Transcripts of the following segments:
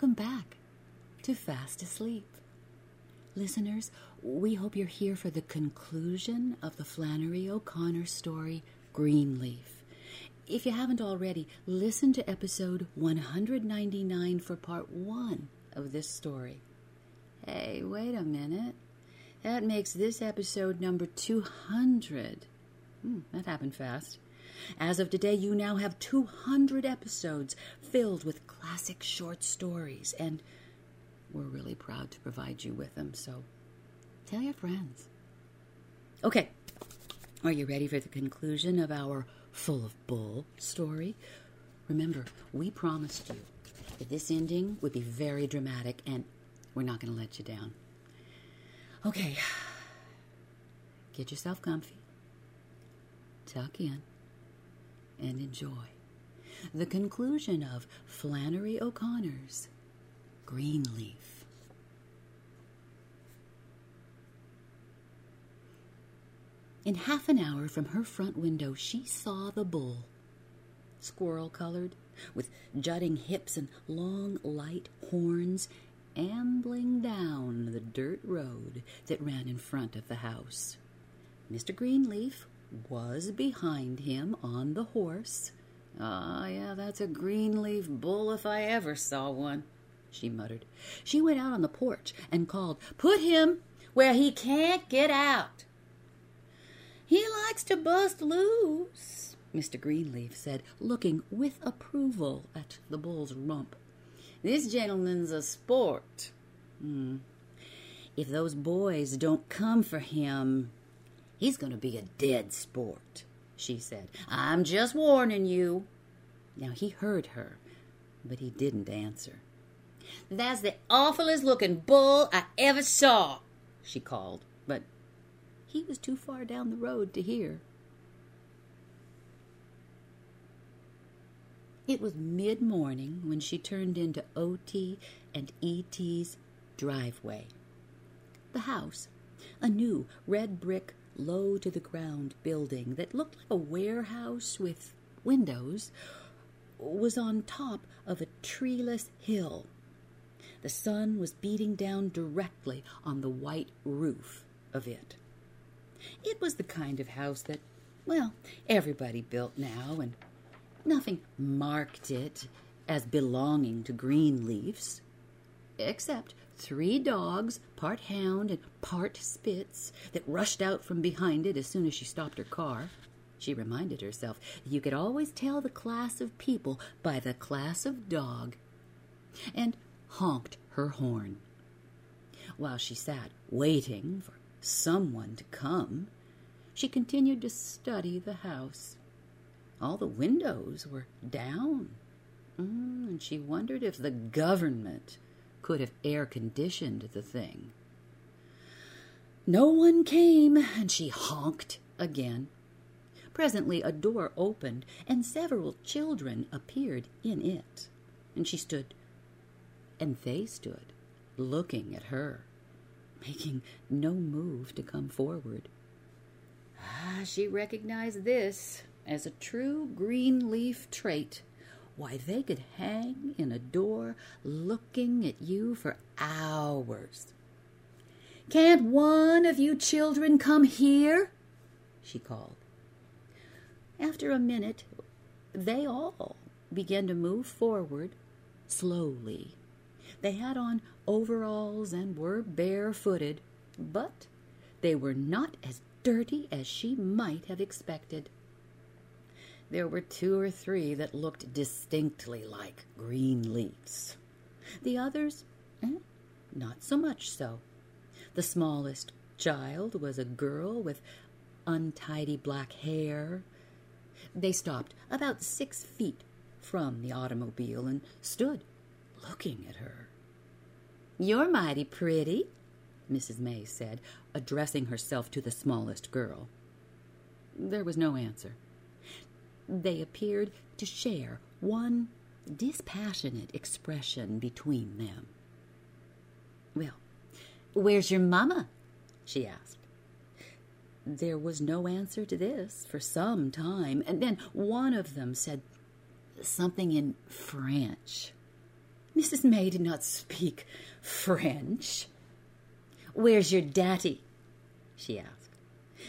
Welcome back to Fast Asleep. Listeners, we hope you're here for the conclusion of the Flannery O'Connor story, Greenleaf. If you haven't already, listen to episode 199 for part one of this story. Hey, wait a minute. That makes this episode number 200. Hmm, that happened fast. As of today, you now have 200 episodes filled with classic short stories, and we're really proud to provide you with them, so tell your friends. Okay, are you ready for the conclusion of our Full of Bull story? Remember, we promised you that this ending would be very dramatic, and we're not going to let you down. Okay, get yourself comfy, tuck in, and enjoy the conclusion of Flannery O'Connor's Greenleaf. In half an hour from her front window, she saw the bull, squirrel colored, with jutting hips and long, light horns, ambling down the dirt road that ran in front of the house. Mr. Greenleaf was behind him on the horse. Ah, yeah, that's a Greenleaf bull if I ever saw one, she muttered. She went out on the porch and called, Put him where he can't get out. He likes to bust loose, Mr. Greenleaf said, looking with approval at the bull's rump. This gentleman's a sport. Hmm. If those boys don't come for him, he's going to be a dead sport, she said. I'm just warning you. Now he heard her, but he didn't answer. That's the awfulest looking bull I ever saw, she called, but he was too far down the road to hear. It was mid morning when she turned into O.T. and E.T.'s driveway. The house, a new red brick, low to the ground building that looked like a warehouse with windows, was on top of a treeless hill. The sun was beating down directly on the white roof of it. It was the kind of house that, well, everybody built now, and nothing marked it as belonging to Greenleafs, except three dogs, part hound and part spitz, that rushed out from behind it as soon as she stopped her car. She reminded herself that you could always tell the class of people by the class of dog, and honked her horn. While she sat waiting for someone to come, she continued to study the house. All the windows were down, mm, and she wondered if the government could have air conditioned the thing. No one came, and she honked again. Presently, a door opened, and several children appeared in it. And she stood, and they stood, looking at her, making no move to come forward. Ah, she recognized this as a true Greenleaf trait. Why, they could hang in a door looking at you for hours. Can't one of you children come here? she called. After a minute, they all began to move forward slowly. They had on overalls and were barefooted, but they were not as dirty as she might have expected. There were two or three that looked distinctly like green leaves. The others, eh, not so much so. The smallest child was a girl with untidy black hair. They stopped about six feet from the automobile and stood looking at her. You're mighty pretty, Mrs. May said, addressing herself to the smallest girl. There was no answer. They appeared to share one dispassionate expression between them. Well, where's your mamma? she asked. There was no answer to this for some time, and then one of them said something in French. Mrs. May did not speak French. Where's your daddy? she asked.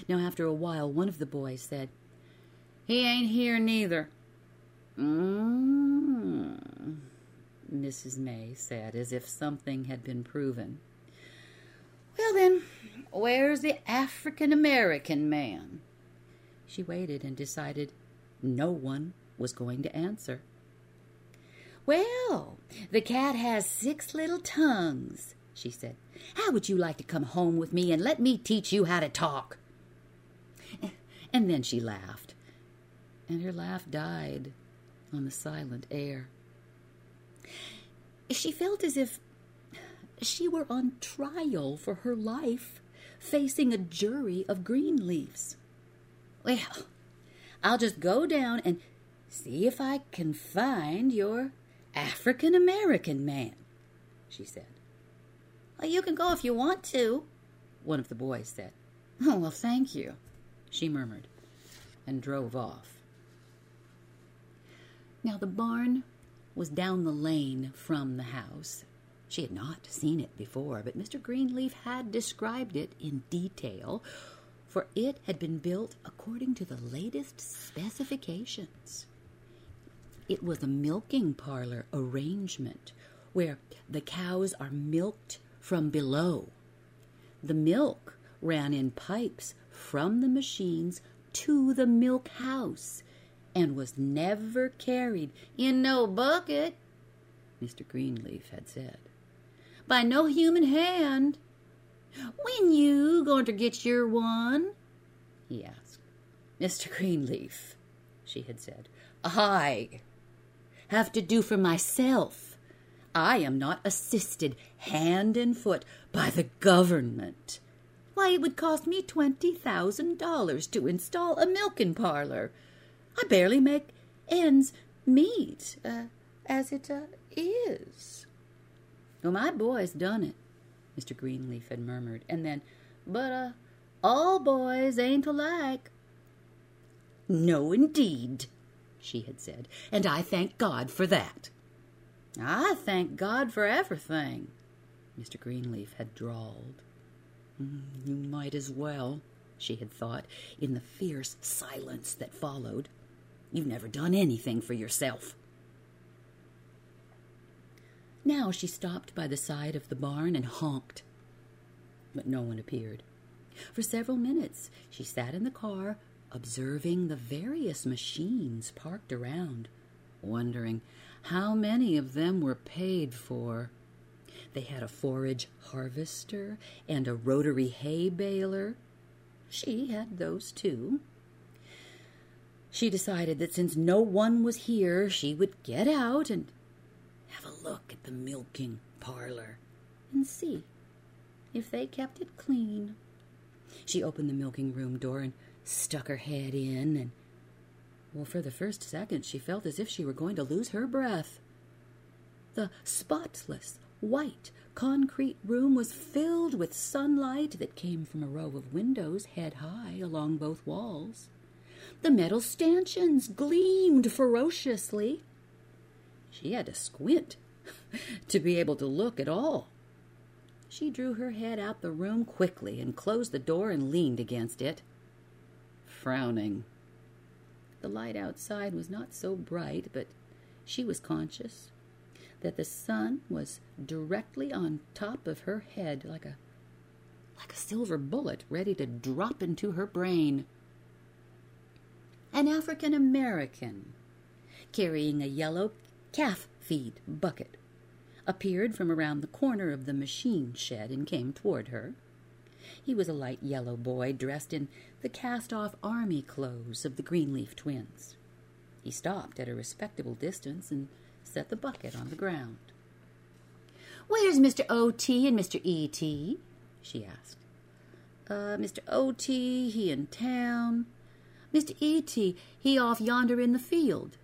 Now, after a while, one of the boys said, He ain't here neither. Mm, Mrs. May said, as if something had been proven. Well, then, where's the African American man? She waited and decided no one was going to answer. Well, the cat has six little tongues, she said. How would you like to come home with me and let me teach you how to talk? And then she laughed, and her laugh died on the silent air. She felt as if she were on trial for her life, facing a jury of green leaves. Well, I'll just go down and see if I can find your African American man, she said. Well, you can go if you want to, one of the boys said. Oh, well, thank you, she murmured, and drove off. Now, the barn was down the lane from the house. She had not seen it before, but Mr. Greenleaf had described it in detail, for it had been built according to the latest specifications. It was a milking parlor arrangement where the cows are milked from below. The milk ran in pipes from the machines to the milk house and was never carried in no bucket, Mr. Greenleaf had said, by no human hand. When you going to get your one? he asked. Mr. Greenleaf, she had said, I have to do for myself. I am not assisted hand and foot by the government. Why, it would cost me twenty thousand dollars to install a milking parlor. I barely make ends meet uh, as it uh, is. Well, my boy's done it, Mr. Greenleaf had murmured, and then, but uh, all boys ain't alike. No, indeed, she had said, and I thank God for that. I thank God for everything, Mr. Greenleaf had drawled. Mm, you might as well, she had thought, in the fierce silence that followed. You've never done anything for yourself. Now she stopped by the side of the barn and honked, but no one appeared. For several minutes she sat in the car, observing the various machines parked around, wondering how many of them were paid for. They had a forage harvester and a rotary hay baler. She had those too. She decided that since no one was here, she would get out and have a look at the milking parlor and see if they kept it clean. She opened the milking room door and stuck her head in, and, well, for the first second, she felt as if she were going to lose her breath. The spotless, white, concrete room was filled with sunlight that came from a row of windows head high along both walls. The metal stanchions gleamed ferociously. She had to squint to be able to look at all. She drew her head out the room quickly and closed the door and leaned against it, frowning. The light outside was not so bright, but she was conscious that the sun was directly on top of her head like a like a silver bullet ready to drop into her brain. An African American carrying a yellow calf feed bucket appeared from around the corner of the machine shed and came toward her. He was a light yellow boy dressed in the cast off army clothes of the Greenleaf twins. He stopped at a respectable distance and set the bucket on the ground. Where's Mr. O.T. and Mr. E.T.? she asked. Uh, Mr. O.T., he in town. Mr. E.T., he off yonder in the field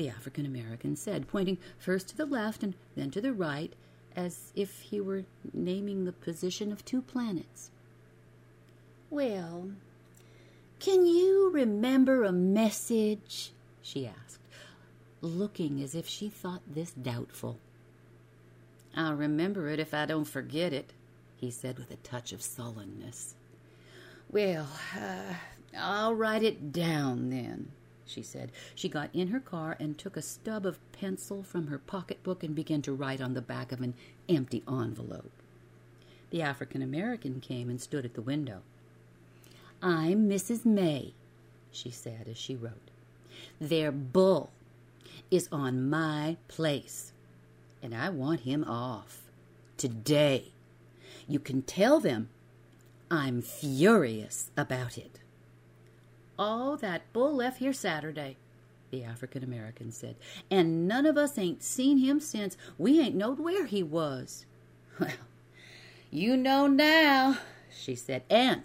the African American said, pointing first to the left and then to the right, as if he were naming the position of two planets. Well, can you remember a message? she asked, looking as if she thought this doubtful. I'll remember it if I don't forget it, he said with a touch of sullenness. Well, uh, I'll write it down then, she said. She got in her car and took a stub of pencil from her pocketbook and began to write on the back of an empty envelope. The African American came and stood at the window. I'm Mrs. May, she said as she wrote. Their bull is on my place, and I want him off today. You can tell them I'm furious about it. Oh, that bull left here Saturday, the African American said, and none of us ain't seen him since. We ain't knowed where he was. Well, you know now, she said, and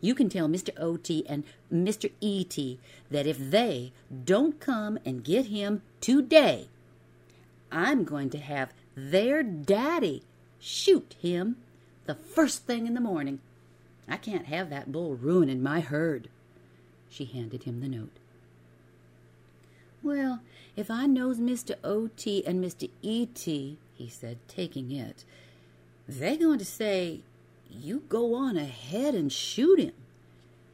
you can tell Mr. O.T. and Mr. E.T. that if they don't come and get him today, I'm going to have their daddy shoot him the first thing in the morning. I can't have that bull ruining my herd. She handed him the note. Well, if I knows Mr. O.T. and Mr. E.T., he said, taking it, they going to say, you go on ahead and shoot him.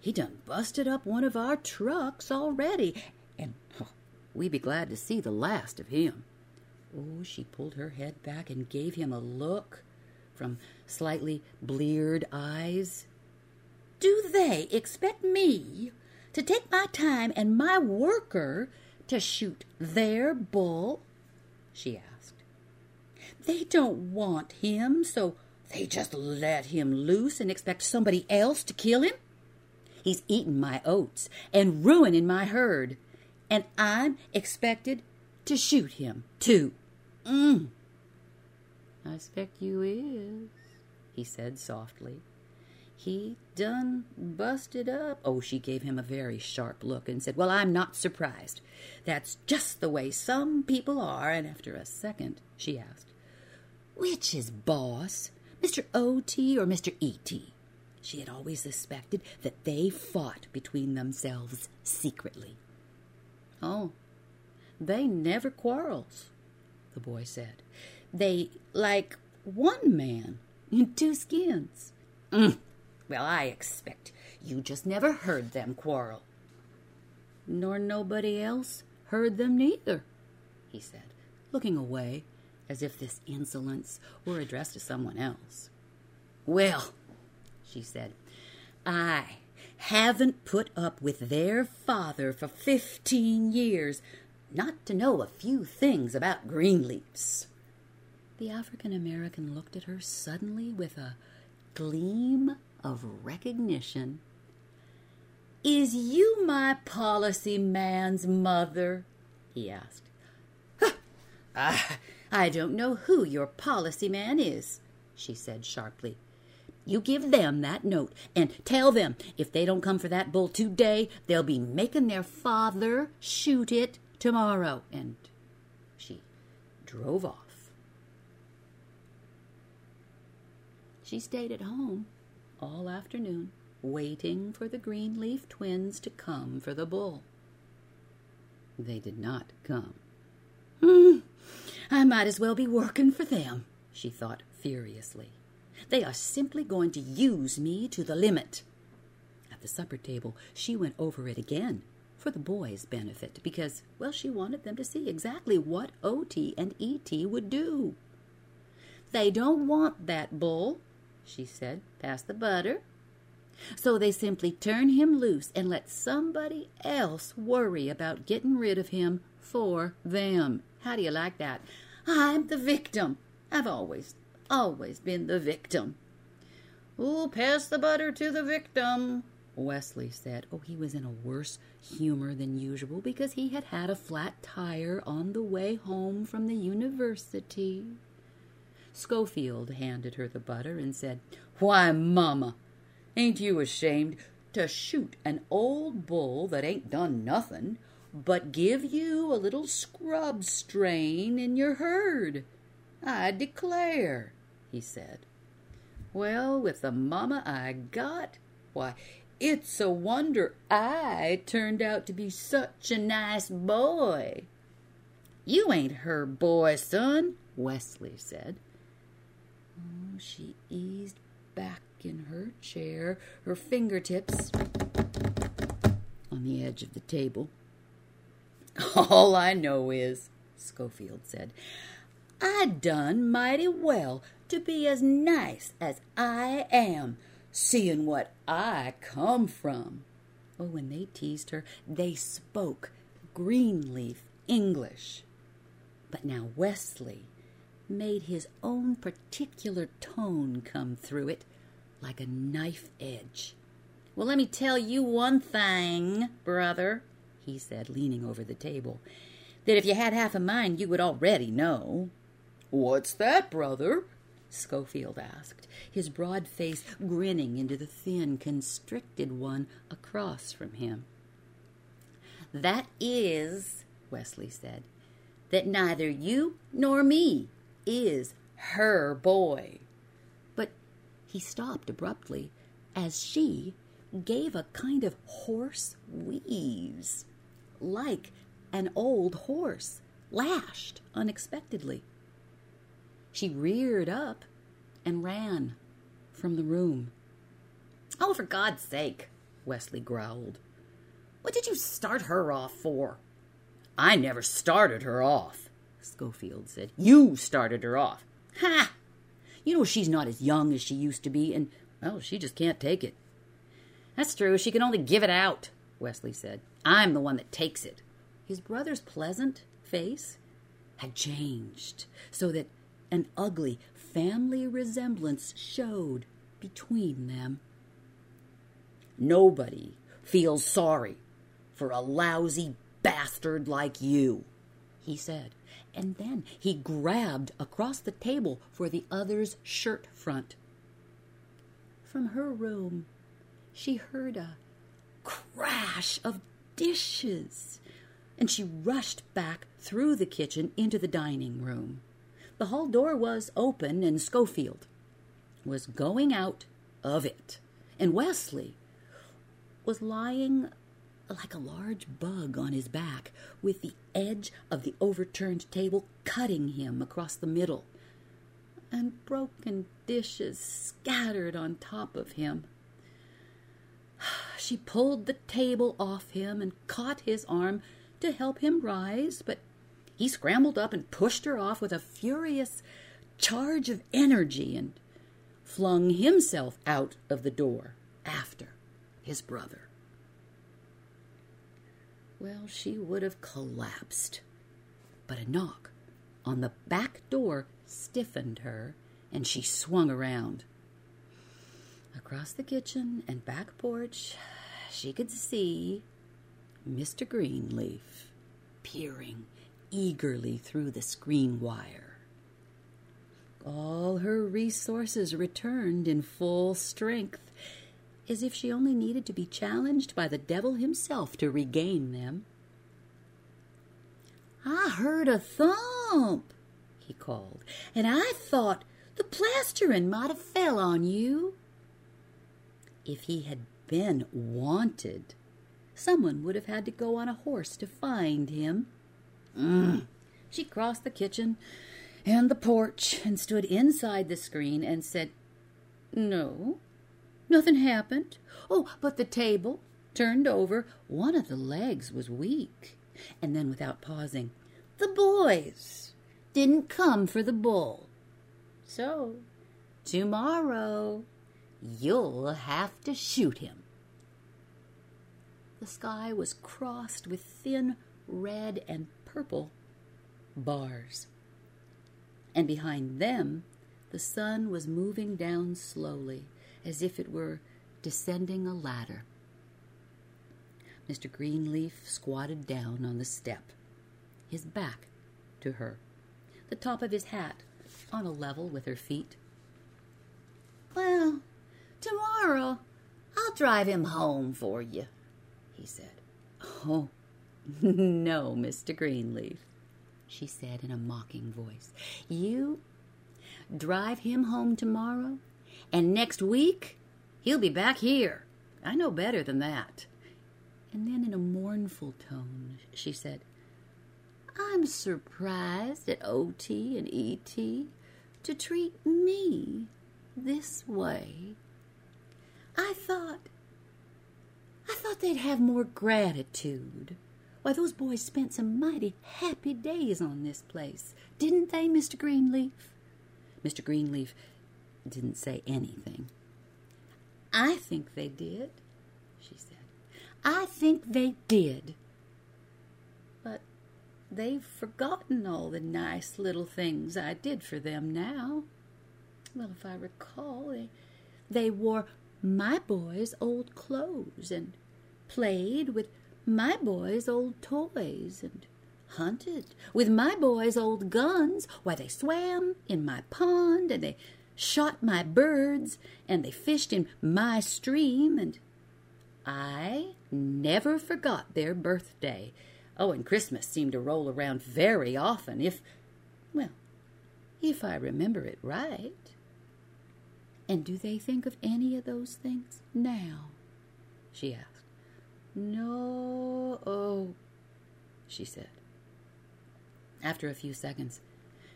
He done busted up one of our trucks already, and oh, we be glad to see the last of him. Oh, she pulled her head back and gave him a look from slightly bleared eyes. Do they expect me to take my time and my worker to shoot their bull? she asked. They don't want him, so they just let him loose and expect somebody else to kill him? He's eating my oats and ruining my herd, and I'm expected to shoot him, too. Mm. I expect you is, he said softly. He done busted up. Oh, she gave him a very sharp look and said, Well, I'm not surprised. That's just the way some people are. And after a second, she asked, Which is boss, Mr. O.T. or Mr. E.T.? She had always suspected that they fought between themselves secretly. Oh, they never quarrels, the boy said. They like one man in two skins. Mm. Well, I expect you just never heard them quarrel. Nor nobody else heard them neither, he said, looking away as if this insolence were addressed to someone else. Well, she said, I haven't put up with their father for fifteen years not to know a few things about Greenleafs. The African American looked at her suddenly with a gleam of recognition. Is you my policy man's mother? he asked. Ah, I don't know who your policy man is, she said sharply. You give them that note and tell them if they don't come for that bull today, they'll be making their father shoot it tomorrow. And she drove off. She stayed at home all afternoon, waiting for the Greenleaf twins to come for the bull. They did not come. Hmm, I might as well be working for them, she thought furiously. They are simply going to use me to the limit. At the supper table, she went over it again for the boys' benefit because, well, she wanted them to see exactly what O.T. and E.T. would do. They don't want that bull, she said. Pass the butter. So they simply turn him loose and let somebody else worry about getting rid of him for them. How do you like that? I'm the victim. I've always, always been the victim. Oh, pass the butter to the victim, Wesley said. Oh, he was in a worse humor than usual because he had had a flat tire on the way home from the university. Scofield handed her the butter and said, Why, Mamma, ain't you ashamed to shoot an old bull that ain't done nothing but give you a little scrub strain in your herd? I declare, he said. Well, with the mamma I got, why, it's a wonder I turned out to be such a nice boy. You ain't her boy, son, Wesley said. She eased back in her chair, her fingertips on the edge of the table. All I know is, Scofield said, I done mighty well to be as nice as I am, seeing what I come from. Oh, when they teased her, they spoke Greenleaf English. But now Wesley made his own particular tone come through it like a knife edge. Well, let me tell you one thing, brother, he said, leaning over the table, that if you had half a mind you would already know. What's that, brother? Scofield asked, his broad face grinning into the thin, constricted one across from him. That is, Wesley said, that neither you nor me is her boy. But he stopped abruptly as she gave a kind of hoarse wheeze, like an old horse lashed unexpectedly. She reared up and ran from the room. Oh, for God's sake, Wesley growled. What did you start her off for? I never started her off, Scofield said. You started her off. Ha! You know she's not as young as she used to be, and, well, she just can't take it. That's true. She can only give it out, Wesley said. I'm the one that takes it. His brother's pleasant face had changed so that an ugly family resemblance showed between them. Nobody feels sorry for a lousy bastard like you, he said, and then he grabbed across the table for the other's shirt front. From her room, she heard a crash of dishes, and she rushed back through the kitchen into the dining room. The hall door was open, and Scofield was going out of it, and Wesley was lying like a large bug on his back, with the edge of the overturned table cutting him across the middle, and broken dishes scattered on top of him. She pulled the table off him and caught his arm to help him rise, but he scrambled up and pushed her off with a furious charge of energy and flung himself out of the door after his brother. Well, she would have collapsed, but a knock on the back door stiffened her, and she swung around. Across the kitchen and back porch, she could see Mr. Greenleaf peering eagerly through the screen wire. All her resources returned in full strength as if she only needed to be challenged by the devil himself to regain them. I heard a thump, he called, and I thought the plasterin' might have fell on you. If he had been wanted, someone would have had to go on a horse to find him. Mm. She crossed the kitchen and the porch and stood inside the screen and said, No, Nothing happened. Oh, but the table turned over. One of the legs was weak. And then, without pausing, the boys didn't come for the bull. So, tomorrow, you'll have to shoot him. The sky was crossed with thin red and purple bars. And behind them, the sun was moving down slowly as if it were descending a ladder. Mr. Greenleaf squatted down on the step, his back to her, the top of his hat on a level with her feet. Well, tomorrow I'll drive him home for you, he said. Oh, no, Mr. Greenleaf, she said in a mocking voice. You drive him home tomorrow and next week, he'll be back here. I know better than that. And then, in a mournful tone, she said, I'm surprised at O.T. and E.T., to treat me this way. I thought. I thought they'd have more gratitude. Why, those boys spent some mighty happy days on this place, didn't they, Mr. Greenleaf? Mr. Greenleaf didn't say anything. I think they did, she said. I think they did. But they've forgotten all the nice little things I did for them now. Well, if I recall, they, they wore my boys' old clothes and played with my boys' old toys and hunted with my boys' old guns. Why, they swam in my pond and they shot my birds and they fished in my stream and I never forgot their birthday. Oh, and Christmas seemed to roll around very often, if, well, if I remember it right. And do they think of any of those things now? she asked. No, oh, she said. After a few seconds,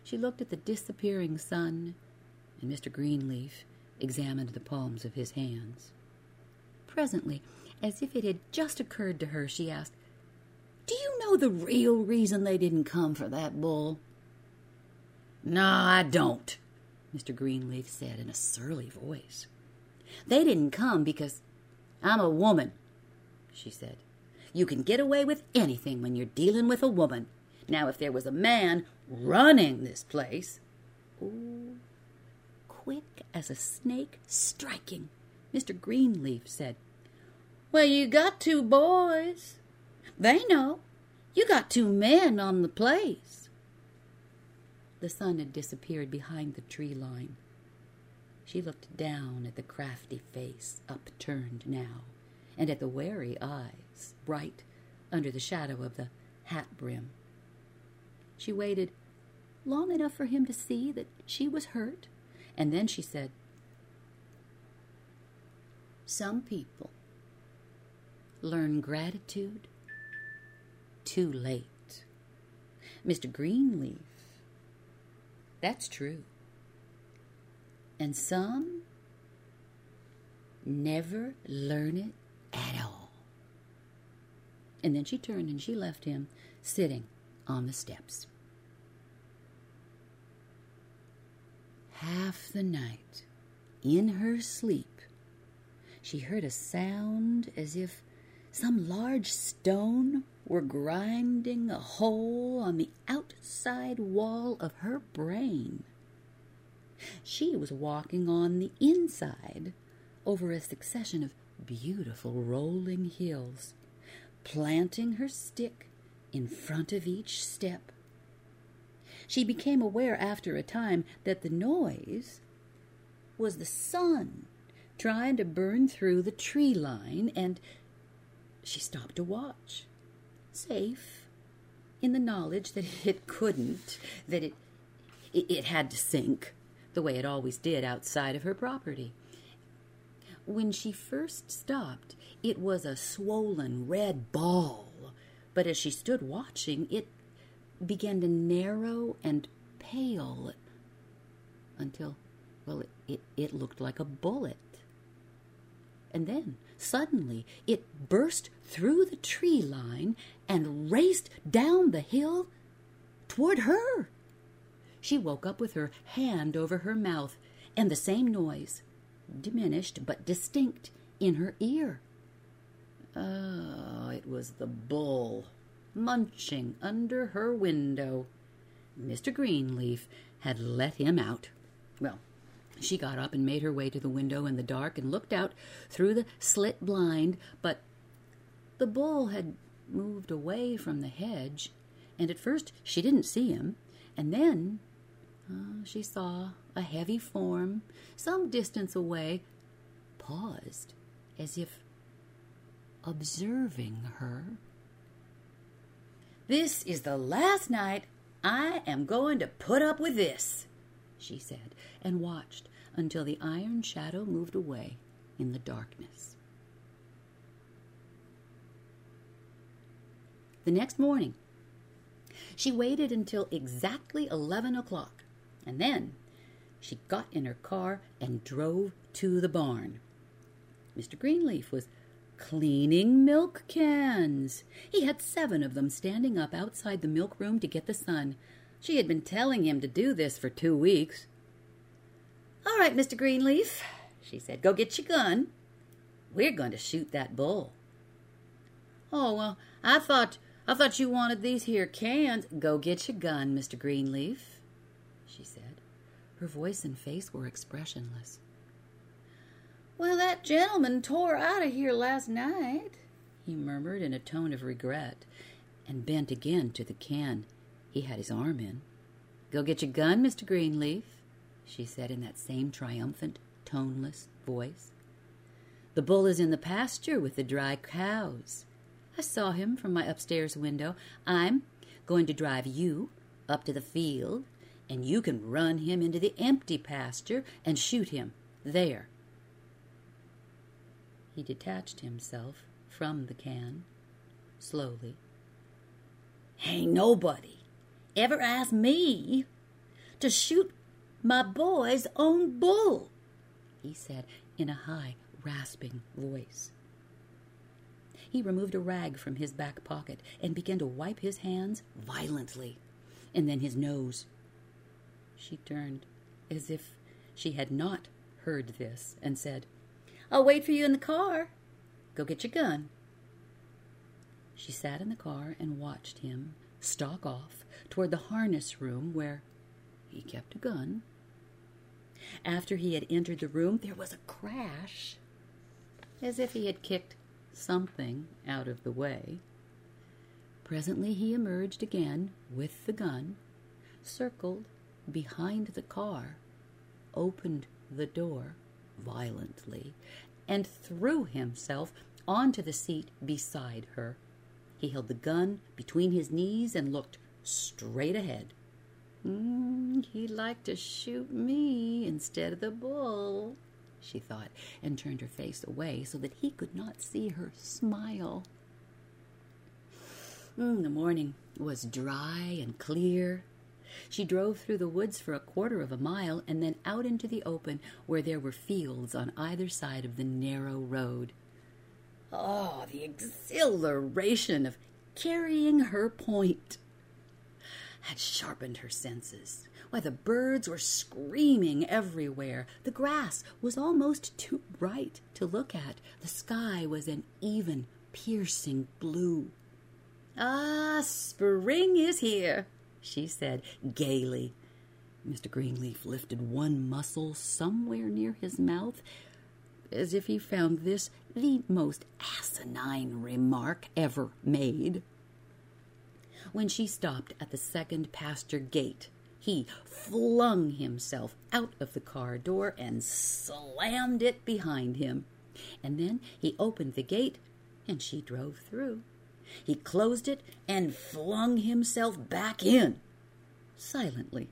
she looked at the disappearing sun, and Mr. Greenleaf examined the palms of his hands. Presently, as if it had just occurred to her, she asked, Do you know the real reason they didn't come for that bull? No, I don't, Mr. Greenleaf said in a surly voice. They didn't come because I'm a woman, she said. You can get away with anything when you're dealing with a woman. Now, if there was a man running this place. Oh, quick as a snake striking, Mr. Greenleaf said, Well, you got two boys. They know. You got two men on the place. The sun had disappeared behind the tree line. She looked down at the crafty face, upturned now, and at the wary eyes, bright under the shadow of the hat brim. She waited long enough for him to see that she was hurt, and then she said, Some people learn gratitude too late. Mr. Greenleaf, that's true. And some never learn it at all. And then she turned and she left him sitting on the steps. Half the night, in her sleep, she heard a sound as if some large stone were grinding a hole on the outside wall of her brain. She was walking on the inside over a succession of beautiful rolling hills, planting her stick in front of each step. She became aware after a time that the noise was the sun trying to burn through the tree line, and she stopped to watch, safe in the knowledge that it couldn't, that it, it, it had to sink the way it always did outside of her property. When she first stopped, it was a swollen red ball, but as she stood watching, it began to narrow and pale until, well, it, it, it looked like a bullet. And then, suddenly, it burst through the tree line and raced down the hill toward her. She woke up with her hand over her mouth and the same noise, diminished but distinct, in her ear. Oh, it was the bull munching under her window. Mr. Greenleaf had let him out. Well, she got up and made her way to the window in the dark and looked out through the slit blind, but the bull had moved away from the hedge, and at first she didn't see him, and then uh, she saw a heavy form some distance away, paused as if observing her. This is the last night I am going to put up with this, she said, and watched until the iron shadow moved away in the darkness. The next morning, she waited until exactly eleven o'clock, and then, she got in her car and drove to the barn. Mr. Greenleaf was cleaning milk cans. He had seven of them standing up outside the milk room to get the sun. She had been telling him to do this for two weeks. All right, Mr. Greenleaf, she said, go get your gun. We're going to shoot that bull. Oh, well, I thought I thought you wanted these here cans. Go get your gun, Mr. Greenleaf, she said. Her voice and face were expressionless. Well, that gentleman tore out of here last night, he murmured in a tone of regret, and bent again to the can he had his arm in. Go get your gun, Mr. Greenleaf, she said in that same triumphant, toneless voice. The bull is in the pasture with the dry cows. I saw him from my upstairs window. I'm going to drive you up to the field and you can run him into the empty pasture and shoot him there. He detached himself from the can slowly. Ain't nobody ever asked me to shoot my boy's own bull, he said in a high, rasping voice. He removed a rag from his back pocket and began to wipe his hands violently, and then his nose. She turned as if she had not heard this and said, I'll wait for you in the car. Go get your gun. She sat in the car and watched him stalk off toward the harness room where he kept a gun. After he had entered the room, there was a crash, as if he had kicked something out of the way. Presently he emerged again with the gun, circled behind the car, opened the door violently, and threw himself onto the seat beside her. He held the gun between his knees and looked straight ahead. Mm, he'd like to shoot me instead of the bull, she thought, and turned her face away so that he could not see her smile. Mm, the morning was dry and clear, she drove through the woods for a quarter of a mile and then out into the open where there were fields on either side of the narrow road. Oh, the exhilaration of carrying her point had sharpened her senses. Why, the birds were screaming everywhere. The grass was almost too bright to look at. The sky was an even, piercing blue. Ah, spring is here she said gaily. Mr. Greenleaf lifted one muscle somewhere near his mouth, as if he found this the most asinine remark ever made. When she stopped at the second pasture gate, he flung himself out of the car door and slammed it behind him. And then he opened the gate and she drove through. He closed it and flung himself back in, silently,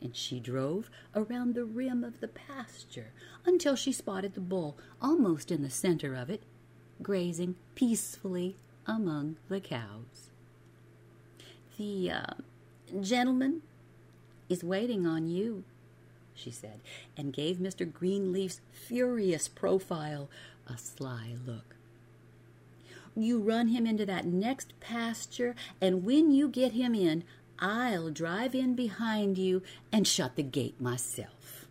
and she drove around the rim of the pasture until she spotted the bull almost in the center of it, grazing peacefully among the cows. The uh, gentleman is waiting on you, she said, and gave Mr. Greenleaf's furious profile a sly look. You run him into that next pasture, and when you get him in, I'll drive in behind you and shut the gate myself.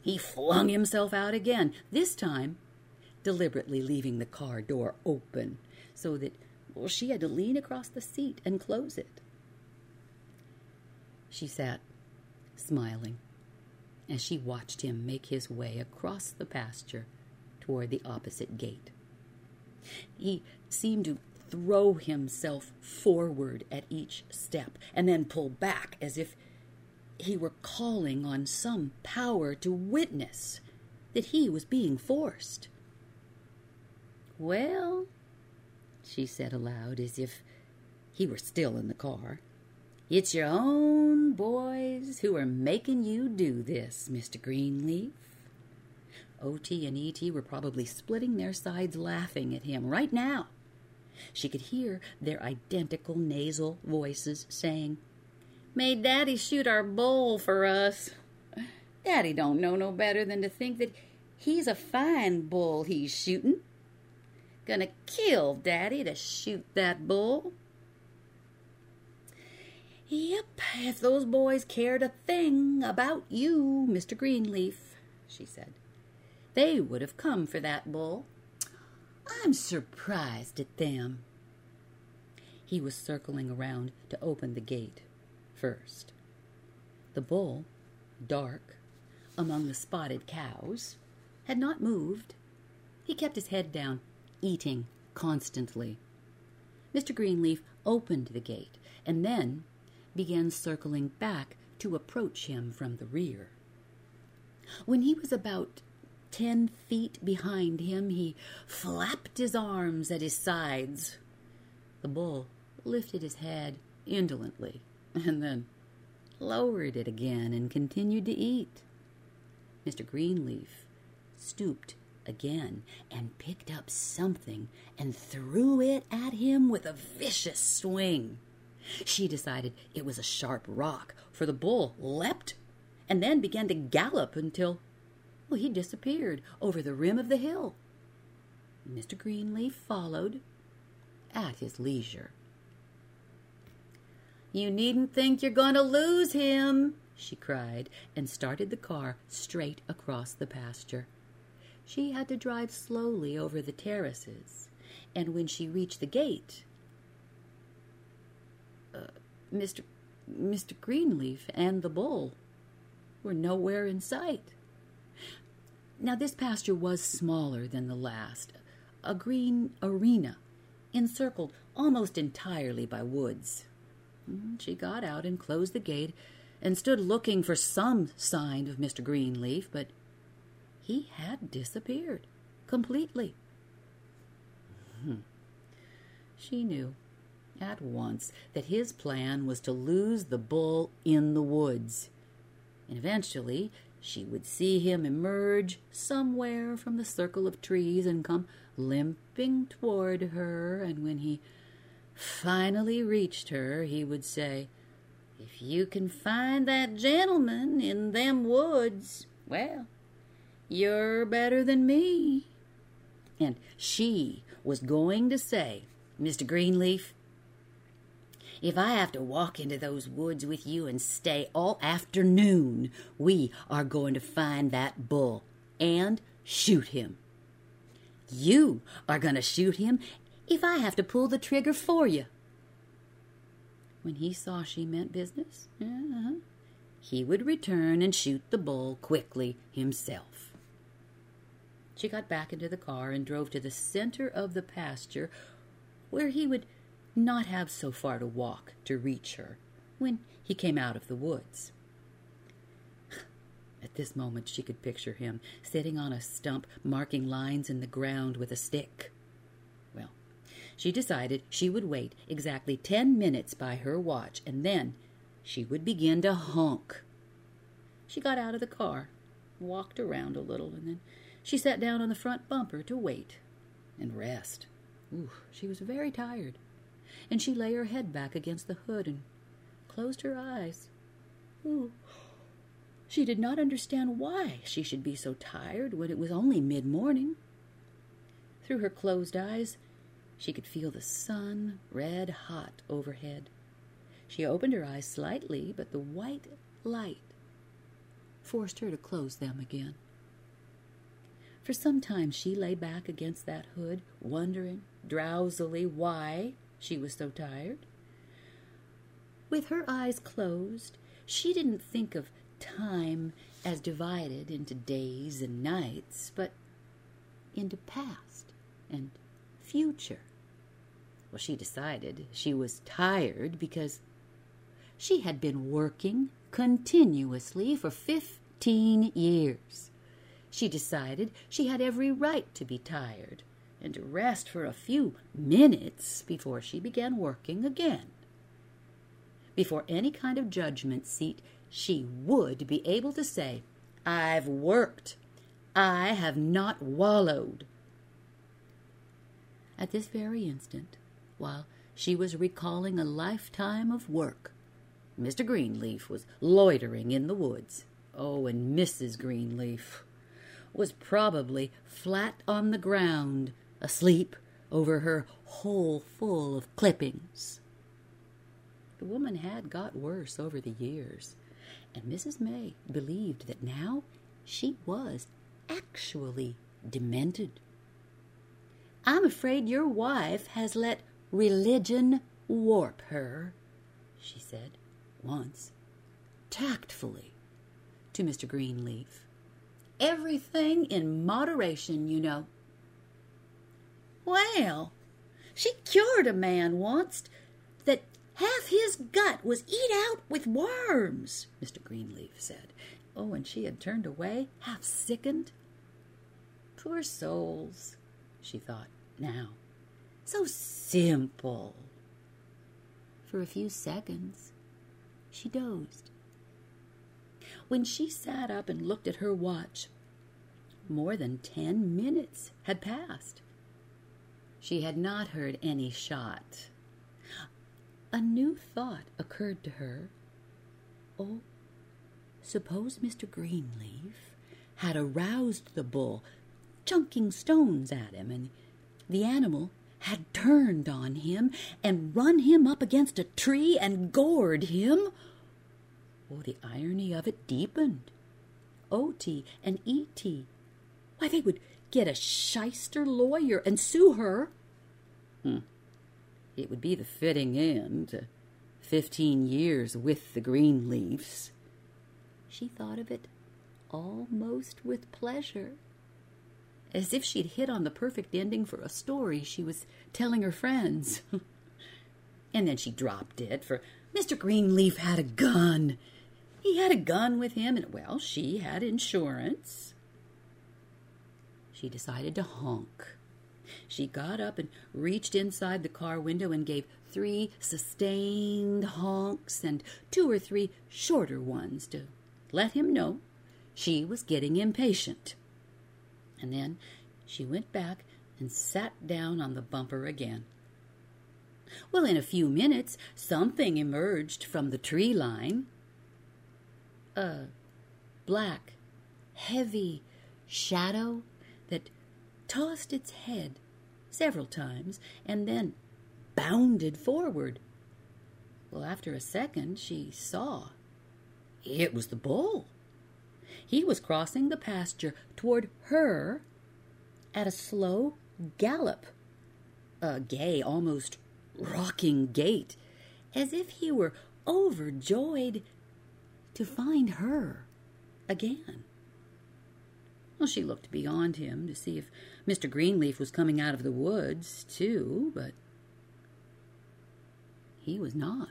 He flung himself out again, this time deliberately leaving the car door open so that well, she had to lean across the seat and close it. She sat, smiling, as she watched him make his way across the pasture toward the opposite gate. He seemed to throw himself forward at each step and then pull back as if he were calling on some power to witness that he was being forced. Well, she said aloud, as if he were still in the car, it's your own boys who are making you do this, Mr. Greenleaf. O.T. and E.T. were probably splitting their sides laughing at him right now. She could hear their identical nasal voices saying, Made Daddy shoot our bull for us. Daddy don't know no better than to think that he's a fine bull he's shootin'. Gonna kill Daddy to shoot that bull. Yep, if those boys cared a thing about you, Mr. Greenleaf, she said, they would have come for that bull. I'm surprised at them. He was circling around to open the gate first. The bull, dark, among the spotted cows, had not moved. He kept his head down, eating constantly. Mr. Greenleaf opened the gate and then began circling back to approach him from the rear. When he was about ten feet behind him, he flapped his arms at his sides. The bull lifted his head indolently and then lowered it again and continued to eat. Mr. Greenleaf stooped again and picked up something and threw it at him with a vicious swing. She decided it was a sharp rock, for the bull leapt and then began to gallop until well, he disappeared over the rim of the hill. Mr. Greenleaf followed at his leisure. You needn't think you're going to lose him, she cried, and started the car straight across the pasture. She had to drive slowly over the terraces, and when she reached the gate, uh, Mr. Mr. Greenleaf and the bull were nowhere in sight. Now, this pasture was smaller than the last, a green arena, encircled almost entirely by woods. Mm, she got out and closed the gate and stood looking for some sign of Mr. Greenleaf, but he had disappeared completely. Hmm. She knew at once that his plan was to lose the bull in the woods. And eventually she would see him emerge somewhere from the circle of trees and come limping toward her, and when he finally reached her, he would say, If you can find that gentleman in them woods, well, you're better than me. And she was going to say, Mr. Greenleaf, if I have to walk into those woods with you and stay all afternoon, we are going to find that bull and shoot him. You are going to shoot him if I have to pull the trigger for you. When he saw she meant business, uh-huh, he would return and shoot the bull quickly himself. She got back into the car and drove to the center of the pasture where he would not have so far to walk to reach her when he came out of the woods. At this moment, she could picture him sitting on a stump, marking lines in the ground with a stick. Well, she decided she would wait exactly ten minutes by her watch, and then she would begin to honk. She got out of the car, walked around a little, and then she sat down on the front bumper to wait and rest. Ooh, she was very tired and she lay her head back against the hood and closed her eyes. Ooh. She did not understand why she should be so tired when it was only mid morning. Through her closed eyes, she could feel the sun red hot overhead. She opened her eyes slightly, but the white light forced her to close them again. For some time she lay back against that hood, wondering drowsily why she was so tired. With her eyes closed, she didn't think of time as divided into days and nights, but into past and future. Well, she decided she was tired because she had been working continuously for fifteen years. She decided she had every right to be tired and to rest for a few minutes before she began working again. Before any kind of judgment seat, she would be able to say, I've worked. I have not wallowed. At this very instant, while she was recalling a lifetime of work, Mr. Greenleaf was loitering in the woods. Oh, and Mrs. Greenleaf was probably flat on the ground, asleep over her hole full of clippings. The woman had got worse over the years, and Mrs. May believed that now she was actually demented. I'm afraid your wife has let religion warp her, she said once, tactfully, to Mr. Greenleaf. Everything in moderation, you know. Well, she cured a man once that half his gut was eat out with worms, Mr. Greenleaf said. Oh, and she had turned away, half sickened. Poor souls, she thought now. So simple. For a few seconds, she dozed. When she sat up and looked at her watch, more than ten minutes had passed. She had not heard any shot. A new thought occurred to her. Oh, suppose Mr. Greenleaf had aroused the bull, chunking stones at him, and the animal had turned on him and run him up against a tree and gored him. Oh, the irony of it deepened. O.T. and E.T. Why, they would get a shyster lawyer and sue her. Hmm. It would be the fitting end to fifteen years with the Greenleafs. She thought of it almost with pleasure as if she'd hit on the perfect ending for a story she was telling her friends. and then she dropped it, for Mr. Greenleaf had a gun. He had a gun with him, and well, she had insurance. She decided to honk. She got up and reached inside the car window and gave three sustained honks and two or three shorter ones to let him know she was getting impatient and then she went back and sat down on the bumper again. Well, in a few minutes, something emerged from the tree line. A black, heavy shadow that tossed its head several times and then bounded forward. Well, after a second, she saw it was the bull. He was crossing the pasture toward her at a slow gallop, a gay, almost rocking gait, as if he were overjoyed to find her again. Well, she looked beyond him to see if Mr. Greenleaf was coming out of the woods, too, but he was not.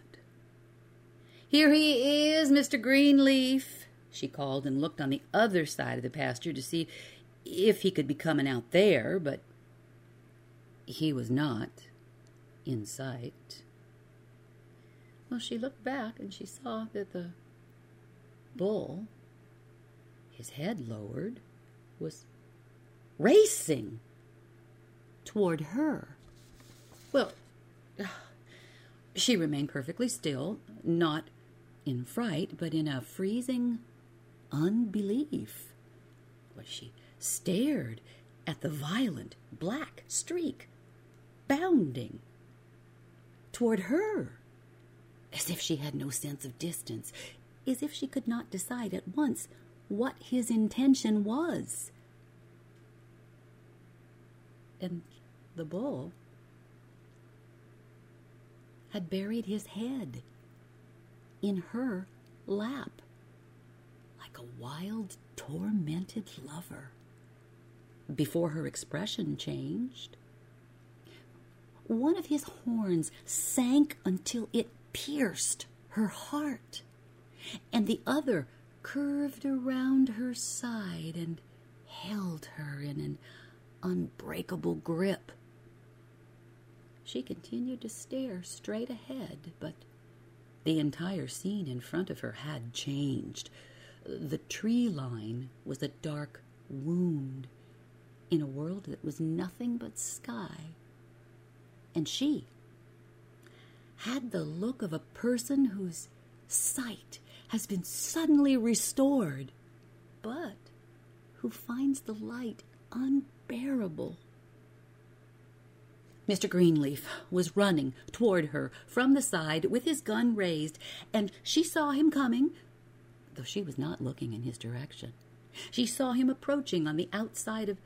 Here he is, Mr. Greenleaf, she called and looked on the other side of the pasture to see if he could be coming out there, but he was not in sight. Well, she looked back and she saw that the bull, his head lowered, was racing toward her. Well, she remained perfectly still, not in fright, but in a freezing unbelief. Well, she stared at the violent black streak bounding toward her, as if she had no sense of distance, as if she could not decide at once what his intention was. And the bull had buried his head in her lap like a wild, tormented lover. Before her expression changed, one of his horns sank until it pierced her heart, and the other curved around her side and held her in an unbreakable grip. She continued to stare straight ahead, but the entire scene in front of her had changed. The tree line was a dark wound in a world that was nothing but sky. And she had the look of a person whose sight has been suddenly restored, but who finds the light unbearable. Mr. Greenleaf was running toward her from the side with his gun raised, and she saw him coming, though she was not looking in his direction. She saw him approaching on the outside of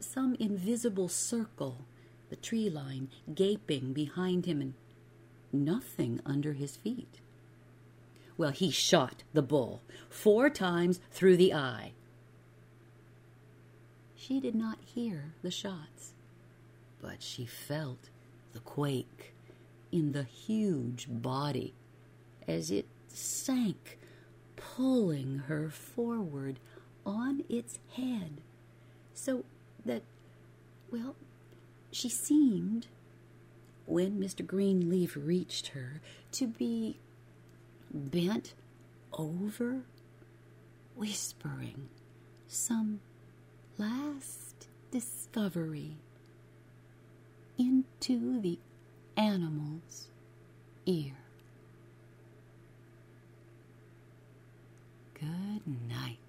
some invisible circle, the tree line gaping behind him and nothing under his feet. Well, he shot the bull four times through the eye. She did not hear the shots, but she felt the quake in the huge body as it sank, pulling her forward on its head, so that, well, she seemed, when Mr. Greenleaf reached her, to be bent over, whispering some last discovery into the animal's ear. Good night.